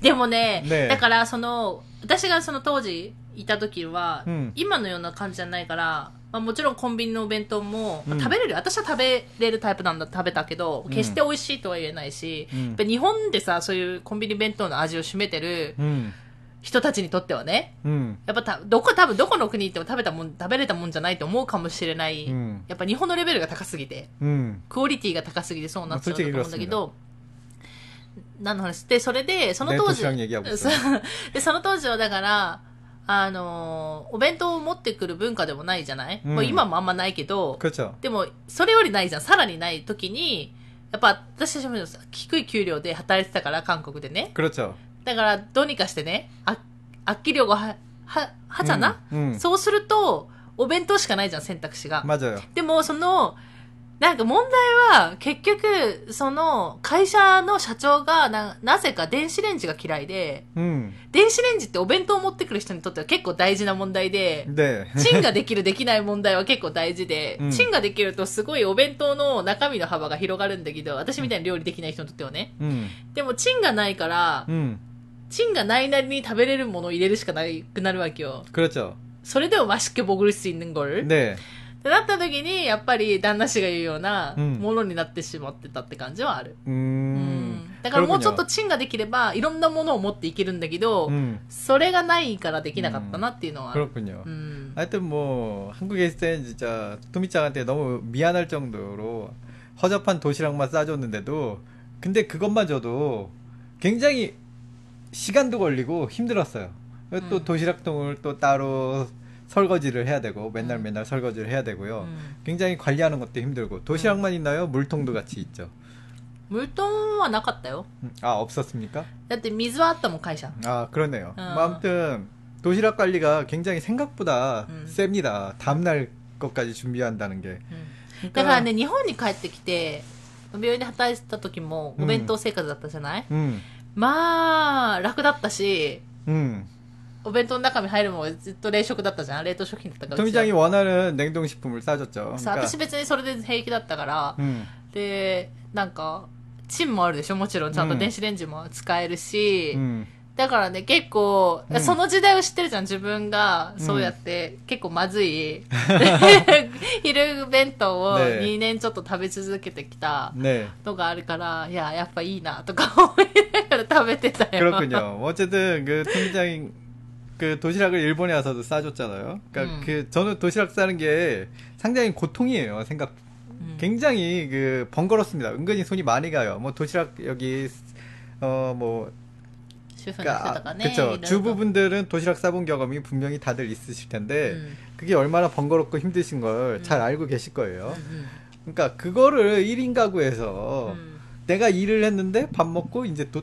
Speaker 1: でもね、
Speaker 2: ね
Speaker 1: だからその、私がその当時いた時は、
Speaker 2: うん
Speaker 1: 今のような感じじゃないから、まあ、もちろんコンビニのお弁当も、まあ
Speaker 2: うん
Speaker 1: 食べれるよ私は食べれるタイプなんだ食べたけど
Speaker 2: ん
Speaker 1: 決して美味しいとは言えないし、
Speaker 2: うん
Speaker 1: やっぱ日本でさそういうコンビニ弁当の味を占めてる
Speaker 2: 음,
Speaker 1: 人たちにとってはね、
Speaker 2: うん、
Speaker 1: やっぱたどこ多分どこの国行っても食べたもん食べれたもんじゃないと思うかもしれない、
Speaker 2: うん、
Speaker 1: やっぱ日本のレベルが高すぎて、
Speaker 2: うん、
Speaker 1: クオリティが高すぎてそうなっちゃうと思うんだけど。何の話？でそれでその当時、でその当時はだからあの、お弁当を持ってくる文化でもないじゃない、
Speaker 2: うん、
Speaker 1: もう今もあんまないけど、でも、それよりないじゃん。さらにない時に、やっぱ私たちも低い給料で働いてたから、韓国でね。
Speaker 2: 그렇죠.
Speaker 1: だから、どうにかしてね、あ、空き量がは、は、はじゃな、
Speaker 2: 음, 음.
Speaker 1: そうすると、お弁当しかないじゃん、選択肢が。
Speaker 2: 맞아요.
Speaker 1: でも、その、なんか問題は、結局、その、会社の社長がな、なぜか電子レンジが嫌いで、
Speaker 2: 음,
Speaker 1: 電子レンジってお弁当を持ってくる人にとっては結構大事な問題で、
Speaker 2: 네.
Speaker 1: チンができるできない問題は結構大事で、
Speaker 2: うん
Speaker 1: チンができるとすごいお弁当の中身の幅が広がるんだけど、私みたいに料理できない人にとってはね。
Speaker 2: 음,
Speaker 1: でもチンがないから、
Speaker 2: 음,
Speaker 1: チンがないなりに食べれるものを入れるしかなくなるわけよ。
Speaker 2: 그렇죠.
Speaker 1: それでも맛있게먹을수 있는 걸。
Speaker 2: 네.
Speaker 1: ってなった時に、やっぱり旦那氏が言うような
Speaker 2: うん
Speaker 1: ものになってしまってたって感じはある。う
Speaker 2: 음,
Speaker 1: だからもうちょっとチンができれば、いろんなものを持っていけるんだけど、
Speaker 2: 음,
Speaker 1: それがないからできなかったなっていうのはある。
Speaker 2: 그렇군요.
Speaker 1: うん。
Speaker 2: 하여튼 뭐 한국에 있을 때 진짜 토미짱한테 너무 미안할 정도로 허접한 도시락만 싸줬는데도 근데 그것마저도 굉장히 시간도 걸리고 힘들었어요. 또
Speaker 1: 음.
Speaker 2: 도시락통을 또 따로 설거지를 해야 되고 맨날
Speaker 1: 음.
Speaker 2: 맨날 설거지를 해야 되고요.
Speaker 1: うん
Speaker 2: 굉장히 관리하는 것도 힘들고 도시락만 있나요? 물통도 같이 있죠.
Speaker 1: ムルトンはなかったよ。
Speaker 2: 음, 아 없었습니까?
Speaker 1: だって水はあったもん、会社。
Speaker 2: 아 그러네요.
Speaker 1: 어.
Speaker 2: 뭐 아무튼 도시락 관리가 굉장히 생각보다
Speaker 1: 음.
Speaker 2: 셉니다. 다음날 것까지 준비한다는 게.
Speaker 1: うんだからね、日本に帰ってきて、病院で働いてた時もお弁当生活だったじゃない、
Speaker 2: 음,
Speaker 1: まあ、楽だったし、
Speaker 2: 음.
Speaker 1: お弁当の中身入るもんずっと冷食だったじゃん冷凍食品だったから。うちは
Speaker 2: 토미짱이 원하는 냉동식품을 싸줬죠.
Speaker 1: さ
Speaker 2: 그러니까,
Speaker 1: 私別にそれで平気だったから、
Speaker 2: 음,
Speaker 1: で、なんか、チンもあるでしょもちろん。ちゃんと電子レンジも使えるし、
Speaker 2: 음,
Speaker 1: だからね、結構、
Speaker 2: うん
Speaker 1: その時代を知ってるじゃん、自分が、そうやって、結構まずい、昼弁当を
Speaker 2: ね
Speaker 1: 2年ちょっと食べ続けてきた
Speaker 2: 네.
Speaker 1: のがあるから、いや、やっぱいいな、とか思いながら 食べてたよ。
Speaker 2: 그렇군요. 어쨌든 그 토미짱이 그 도시락을 일본에 와서도 싸줬잖아요. 그러니까
Speaker 1: 음.
Speaker 2: 그 저는 도시락 싸는 게 상당히 고통이에요. 생각
Speaker 1: うん
Speaker 2: 굉장히 그 번거롭습니다. 은근히 손이 많이 가요. 뭐 도시락 여기 어뭐
Speaker 1: 主婦の人とかね。いろい
Speaker 2: 그쵸
Speaker 1: ろと
Speaker 2: 주부분들은 도시락 싸본 경험이 분명히 다들 있으실 텐데
Speaker 1: うん。
Speaker 2: 그게 얼마나 번거롭고 힘드신 걸 잘
Speaker 1: 음.
Speaker 2: 알고 계실 거예요.
Speaker 1: うん
Speaker 2: 그러니까 그거를 1인 가구에서
Speaker 1: うん
Speaker 2: 내가 일을 했는데 밥 먹고 이제 또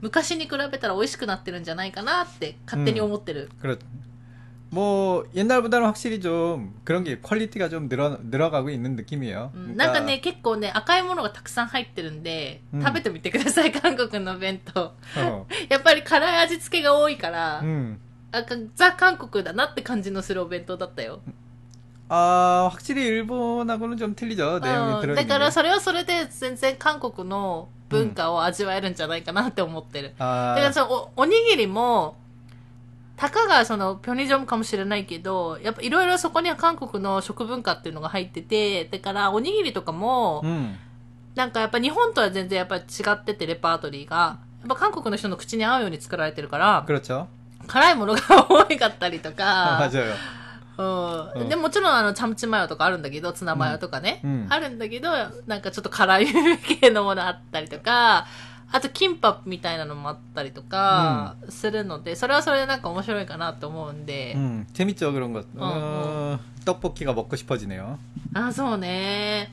Speaker 1: 昔に比べたら美味しくなってるんじゃないかなって勝手に思ってる、
Speaker 2: 그렇. 뭐 옛날보다는 확실히 좀 그런 게 퀄리티가 좀 늘어 늘어가고 있는 느낌이에요.
Speaker 1: うんなんかね、結構ね赤いものがたくさん入ってるんで、
Speaker 2: うん
Speaker 1: 食べてみてください韓国の弁当
Speaker 2: 어.
Speaker 1: やっぱり辛い味付けが多いから、
Speaker 2: 음.
Speaker 1: あかザ韓国だなって感じのするお弁当だったよ、
Speaker 2: 아 확실히 일본하고는 좀 틀리죠 내용이
Speaker 1: うん
Speaker 2: 들어있는
Speaker 1: だから
Speaker 2: 게.
Speaker 1: それはそれで全然韓国の 文化を味わえるんじゃないかなって思ってる。
Speaker 2: うん、
Speaker 1: だからそのお、おにぎりも、たかがその、ピョニジョムかもしれないけど、やっぱいろいろそこには韓国の食文化っていうのが入ってて、だからおにぎりとかも、
Speaker 2: うん、
Speaker 1: なんかやっぱ日本とは全然やっぱ違ってて、レパートリーが。やっぱ韓国の人の口に合うように作られてるから、辛いものが多かったりとか、うん
Speaker 2: うん
Speaker 1: でもちろんあのチャムチマヨとかあるんだけどツナマヨとかね、
Speaker 2: うん
Speaker 1: あるんだけどなんかちょっと辛い系のものあったりとかあとキンパみたいなのもあったりとかするので、それはそれでなんか面白いかなと思うんで、
Speaker 2: 음, 재밌죠 그런 것.
Speaker 1: 어,
Speaker 2: 어, 떡볶이가 먹고 싶어지네요.
Speaker 1: あそうね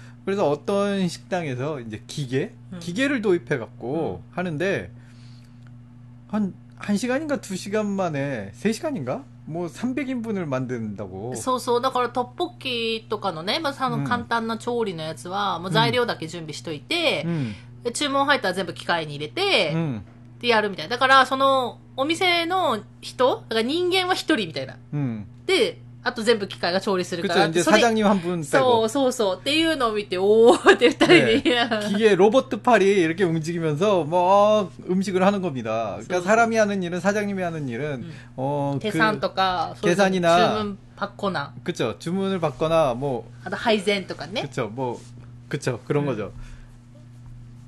Speaker 2: 그래서 어떤 식당에서 이제 기계
Speaker 1: 음.
Speaker 2: 기계를 도입해 갖고 하는데 한 1시간인가 2시간 만에 3시간인가? 뭐 300인분을 만든다고.
Speaker 1: そうそう。だから、トッポッキとかのね、まあ、あの、
Speaker 2: うん
Speaker 1: 簡単な調理のやつは、もう材料だけ準備しといて、
Speaker 2: 음.
Speaker 1: で注文入ったら全部機械に入れて、
Speaker 2: 음.
Speaker 1: でやるみたいな。だから、その、お店の人だから人間は一人みたいな。
Speaker 2: 음.
Speaker 1: で、 あと全部機械が調理するか
Speaker 2: 그쵸
Speaker 1: ら。
Speaker 2: 이제
Speaker 1: それ
Speaker 2: 사장님 한 분
Speaker 1: そ
Speaker 2: 빼고
Speaker 1: うそうそう。っていうのを見て、おーって二人で。
Speaker 2: 기계 로봇 팔이 이렇게 움직이면서 뭐 음식을 하는 겁니다. 그러니까
Speaker 1: 그래서-
Speaker 2: 사람이 하는 일은 사장님이 하는 일은
Speaker 1: 음.
Speaker 2: 어
Speaker 1: 手算とか、そういう
Speaker 2: 계산이나
Speaker 1: 注文パッコナ。
Speaker 2: 그쵸 주문을 받거나 뭐
Speaker 1: あと配膳とかね。
Speaker 2: 그쵸 뭐 그쵸 그런
Speaker 1: 음.
Speaker 2: 거죠.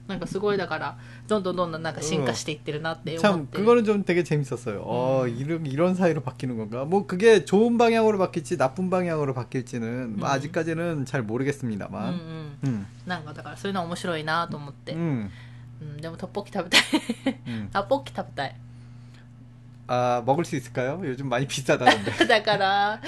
Speaker 1: なんかすごいだから、 どんどんどんどんなんか進化していってるなって思
Speaker 2: 참
Speaker 1: ってる。
Speaker 2: 그거는 좀 되게 재밌었어요. 어
Speaker 1: 음.
Speaker 2: 이런 이런 사이로 바뀌는 건가? 뭐 그게 좋은 방향으로 바뀔지 나쁜 방향으로 바뀔지는 뭐
Speaker 1: 음.
Speaker 2: 아직까지는 잘
Speaker 1: うんう
Speaker 2: 모르겠습니다만.
Speaker 1: ん。
Speaker 2: 음.
Speaker 1: なんかだからそういうの面白いなと思って。
Speaker 2: 음.
Speaker 1: うん、でもトッポッキ食べたい。
Speaker 2: 음.
Speaker 1: トッポッキ食べたい。
Speaker 2: 아 먹을 수 있을까요? 요즘 많이 비싸다는데.
Speaker 1: だから、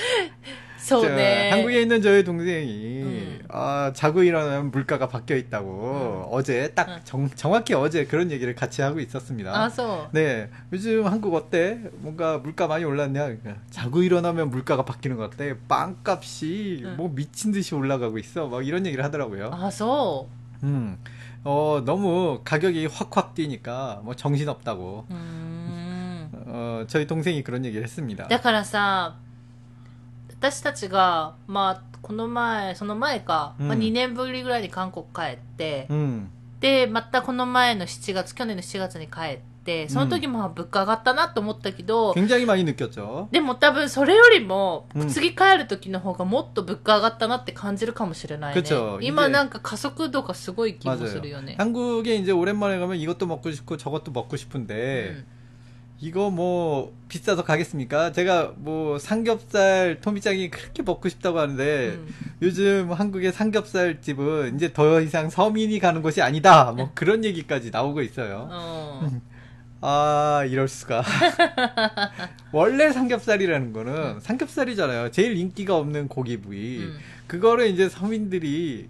Speaker 1: そう
Speaker 2: 저
Speaker 1: ね。
Speaker 2: 한국에 있는 저희 동생이
Speaker 1: 음.
Speaker 2: 아, 자고 일어나면 물가가 바뀌어 있다고 어제 딱
Speaker 1: 음.
Speaker 2: 정, 정확히 어제 그런 얘기를 같이 하고 있었습니다.
Speaker 1: あ、そう。
Speaker 2: 네, 요즘 한국 어때? 뭔가 물가 많이 올랐냐? 그러니까 자고 일어나면 물가가 바뀌는 것 같아. 빵값이
Speaker 1: 응.
Speaker 2: 뭐 미친 듯이 올라가고 있어. 막 이런 얘기를 하더라고요.
Speaker 1: あ、そ
Speaker 2: 음, 어 너무 가격이 확확 뛰니까 뭐 정신 없다고.
Speaker 1: う。うーん。
Speaker 2: 어 저희 동생이 그런 얘기를 했습니다.
Speaker 1: だからさ、私たちが、まあ、この前、その前か、まあ、
Speaker 2: うん
Speaker 1: 2年ぶりぐらいに韓国帰って、
Speaker 2: 음,
Speaker 1: で、またこの前の7月、去年の7月に帰って、その時もまあ物価上がったなと思ったけど、
Speaker 2: 굉장히 많이 느꼈죠.
Speaker 1: でも多分それよりも
Speaker 2: うん、
Speaker 1: 次帰る時の方がもっと物価上がったなって感じるかもしれないね。
Speaker 2: 그쵸
Speaker 1: 今
Speaker 2: 이제
Speaker 1: なんか加速度がすごい気もす
Speaker 2: 맞아요.
Speaker 1: るよね。
Speaker 2: 한국에 이제 오랜만에 가면 이것도 먹고 싶고 저것도 먹고 싶은데
Speaker 1: うん
Speaker 2: 이거 뭐 비싸서 가겠습니까? 제가 뭐 삼겹살 토미짱이 그렇게 먹고 싶다고 하는데
Speaker 1: 음.
Speaker 2: 요즘 한국의 삼겹살 집은 이제 더 이상 서민이 가는 곳이 아니다. 뭐 그런 얘기까지 나오고 있어요.
Speaker 1: 어.
Speaker 2: 아 이럴 수가. 원래 삼겹살이라는 거는 음. 삼겹살이잖아요. 제일 인기가 없는 고기 부위.
Speaker 1: 음.
Speaker 2: 그거를 이제 서민들이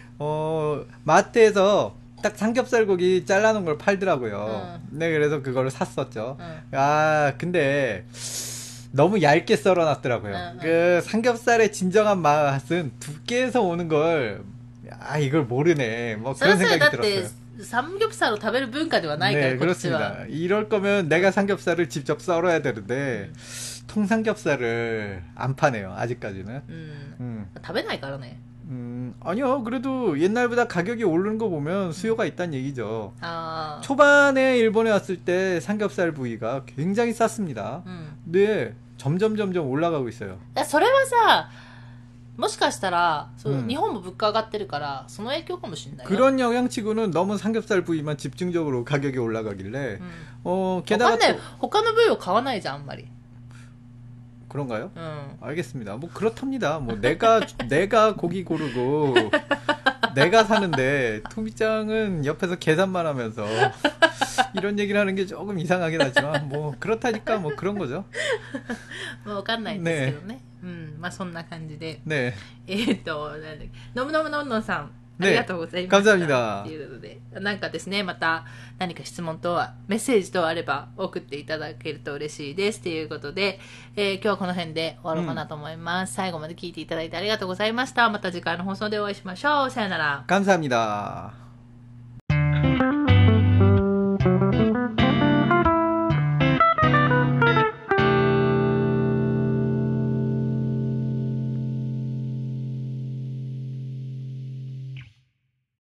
Speaker 2: 어 마트에서 딱 삼겹살 고기 잘라놓은 걸 팔더라고요. 네 그래서 그거를 샀었죠.
Speaker 1: うん
Speaker 2: 아 근데 너무 얇게 썰어놨더라고요.
Speaker 1: 응, 응.
Speaker 2: 그 삼겹살의 진정한 맛은 두께에서 오는 걸, 아, 이걸 모르네. 뭐
Speaker 1: それ
Speaker 2: 그런
Speaker 1: はそれだ
Speaker 2: 생각이
Speaker 1: って
Speaker 2: 들었어요.
Speaker 1: サムギョプサルを食べる文化ではないから、
Speaker 2: 네,
Speaker 1: こっちは
Speaker 2: 그렇습니다. 이럴 거면 내가 삼겹살을 직접 썰어야 되는데, 통삼겹살을 안 파네요, 아직까지는.
Speaker 1: うん、
Speaker 2: 음,
Speaker 1: 食べないからね
Speaker 2: 음, 아니요. 그래도 옛날보다 가격이 오르는 거 보면 수요가 있다는 얘기죠.
Speaker 1: ああ
Speaker 2: 초반에 일본에 왔을 때 삼겹살 부위가 굉장히 쌌습니다.
Speaker 1: うん
Speaker 2: 근데 점점 점점 올라가고 있어요.
Speaker 1: だそれはさもしかしたらそう、
Speaker 2: うん
Speaker 1: 日本も物価上がってるからその影響かもしれないよ
Speaker 2: 그런 영향치고는 너무 삼겹살 부위만 집중적으로 가격이 올라가길래
Speaker 1: うん
Speaker 2: 어
Speaker 1: わか
Speaker 2: 게다가
Speaker 1: んない
Speaker 2: 또
Speaker 1: 他の部位を買わないじゃんあんまり
Speaker 2: 그런가요?
Speaker 1: うん
Speaker 2: 알겠습니다. 뭐 그렇답니다. 뭐 내가 내가 고기 고르고 내가 사는데 토미짱은 옆에서 계산만 하면서 이런 얘기를 하는 게 조금 이상하긴 하지만 뭐 그렇다니까 뭐 그런 거죠.
Speaker 1: まあわかんないんですけどねうんまあそんな感じで
Speaker 2: 네.
Speaker 1: えっ、となんだっけのむのむのんのんさん あ
Speaker 2: ね
Speaker 1: りがとうございました。
Speaker 2: 감사합니다
Speaker 1: ということで、なんかですね、また何か質問等は、メッセージ等あれば送っていただけると嬉しいです。ということで、えー今日はこの辺で終わろうかなと思います。最後まで聞いていただいてありがとうございました。また次回の放送でお会いしましょう。さよなら。
Speaker 2: 감사합니다.